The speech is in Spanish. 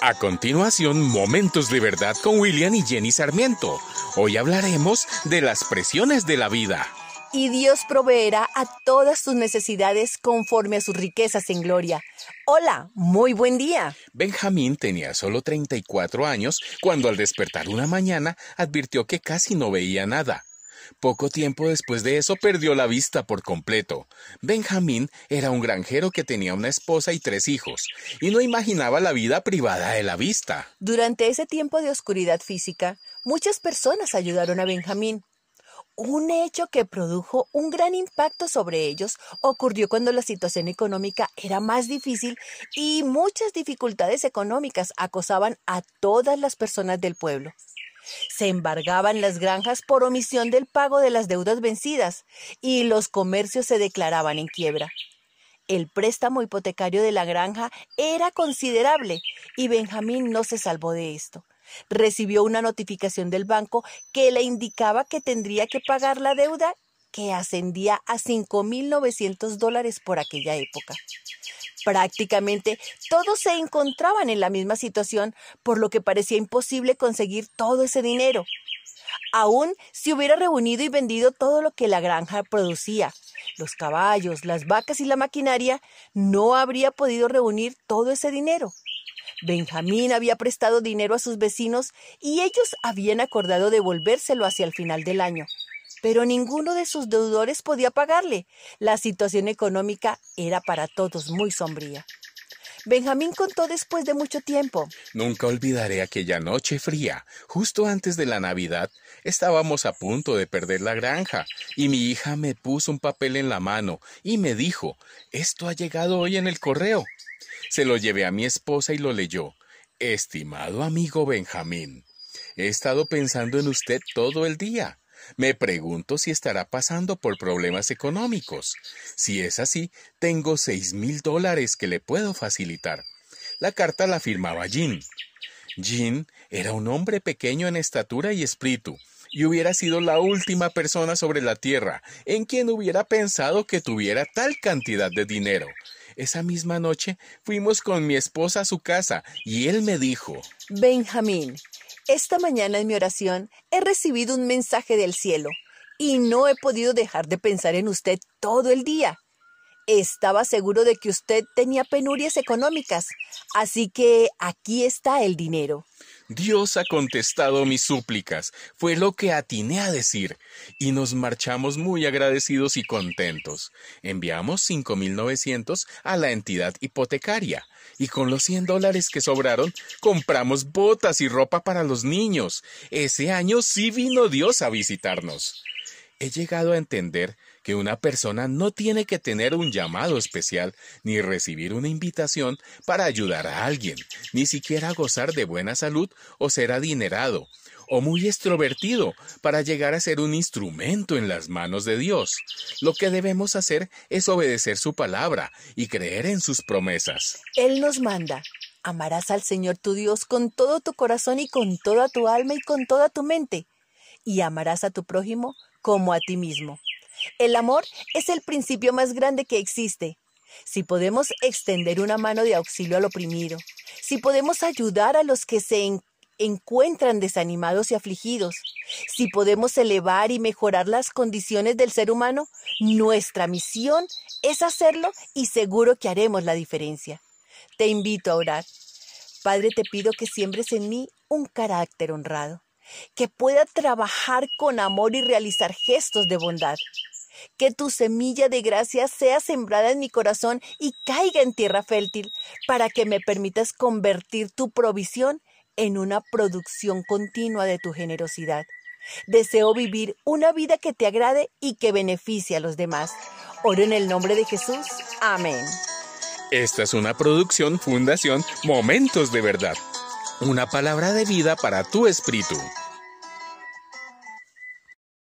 A continuación, Momentos de Verdad con William y Jenny Sarmiento. Hoy hablaremos de las presiones de la vida. Y Dios proveerá a todas tus necesidades conforme a sus riquezas en gloria. Hola, muy buen día. Benjamín tenía solo 34 años cuando al despertar una mañana advirtió que casi no veía nada. Poco tiempo después de eso perdió la vista por completo. Benjamín era un granjero que tenía una esposa y tres hijos, y no imaginaba la vida privada de la vista. Durante ese tiempo de oscuridad física, muchas personas ayudaron a Benjamín. Un hecho que produjo un gran impacto sobre ellos ocurrió cuando la situación económica era más difícil y muchas dificultades económicas acosaban a todas las personas del pueblo. Se embargaban las granjas por omisión del pago de las deudas vencidas y los comercios se declaraban en quiebra. El préstamo hipotecario de la granja era considerable y Benjamín no se salvó de esto. Recibió una notificación del banco que le indicaba que tendría que pagar la deuda que ascendía a 5.900 dólares por aquella época. Prácticamente todos se encontraban en la misma situación, por lo que parecía imposible conseguir todo ese dinero. Aún si hubiera reunido y vendido todo lo que la granja producía, los caballos, las vacas y la maquinaria, no habría podido reunir todo ese dinero. Benjamín había prestado dinero a sus vecinos y ellos habían acordado devolvérselo hacia el final del año pero ninguno de sus deudores podía pagarle. La situación económica era para todos muy sombría. Benjamín contó después de mucho tiempo. Nunca olvidaré aquella noche fría. Justo antes de la Navidad estábamos a punto de perder la granja y mi hija me puso un papel en la mano y me dijo, esto ha llegado hoy en el correo. Se lo llevé a mi esposa y lo leyó. Estimado amigo Benjamín, he estado pensando en usted todo el día. Me pregunto si estará pasando por problemas económicos. Si es así, tengo seis mil dólares que le puedo facilitar. La carta la firmaba Jean. Jean era un hombre pequeño en estatura y espíritu, y hubiera sido la última persona sobre la tierra en quien hubiera pensado que tuviera tal cantidad de dinero. Esa misma noche fuimos con mi esposa a su casa y él me dijo Benjamín, esta mañana en mi oración he recibido un mensaje del cielo y no he podido dejar de pensar en usted todo el día. Estaba seguro de que usted tenía penurias económicas, así que aquí está el dinero. Dios ha contestado mis súplicas, fue lo que atiné a decir, y nos marchamos muy agradecidos y contentos. Enviamos 5.900 a la entidad hipotecaria, y con los 100 dólares que sobraron, compramos botas y ropa para los niños. Ese año sí vino Dios a visitarnos he llegado a entender que una persona no tiene que tener un llamado especial ni recibir una invitación para ayudar a alguien, ni siquiera gozar de buena salud o ser adinerado o muy extrovertido para llegar a ser un instrumento en las manos de Dios. Lo que debemos hacer es obedecer su palabra y creer en sus promesas. Él nos manda. Amarás al Señor tu Dios con todo tu corazón y con toda tu alma y con toda tu mente. Y amarás a tu prójimo como a ti mismo. El amor es el principio más grande que existe. Si podemos extender una mano de auxilio al oprimido, si podemos ayudar a los que se encuentran desanimados y afligidos, si podemos elevar y mejorar las condiciones del ser humano, nuestra misión es hacerlo y seguro que haremos la diferencia. Te invito a orar. Padre, te pido que siembres en mí un carácter honrado que pueda trabajar con amor y realizar gestos de bondad. Que tu semilla de gracia sea sembrada en mi corazón y caiga en tierra fértil, para que me permitas convertir tu provisión en una producción continua de tu generosidad. Deseo vivir una vida que te agrade y que beneficie a los demás. Oro en el nombre de Jesús. Amén. Esta es una producción Fundación Momentos de Verdad. Una palabra de vida para tu espíritu.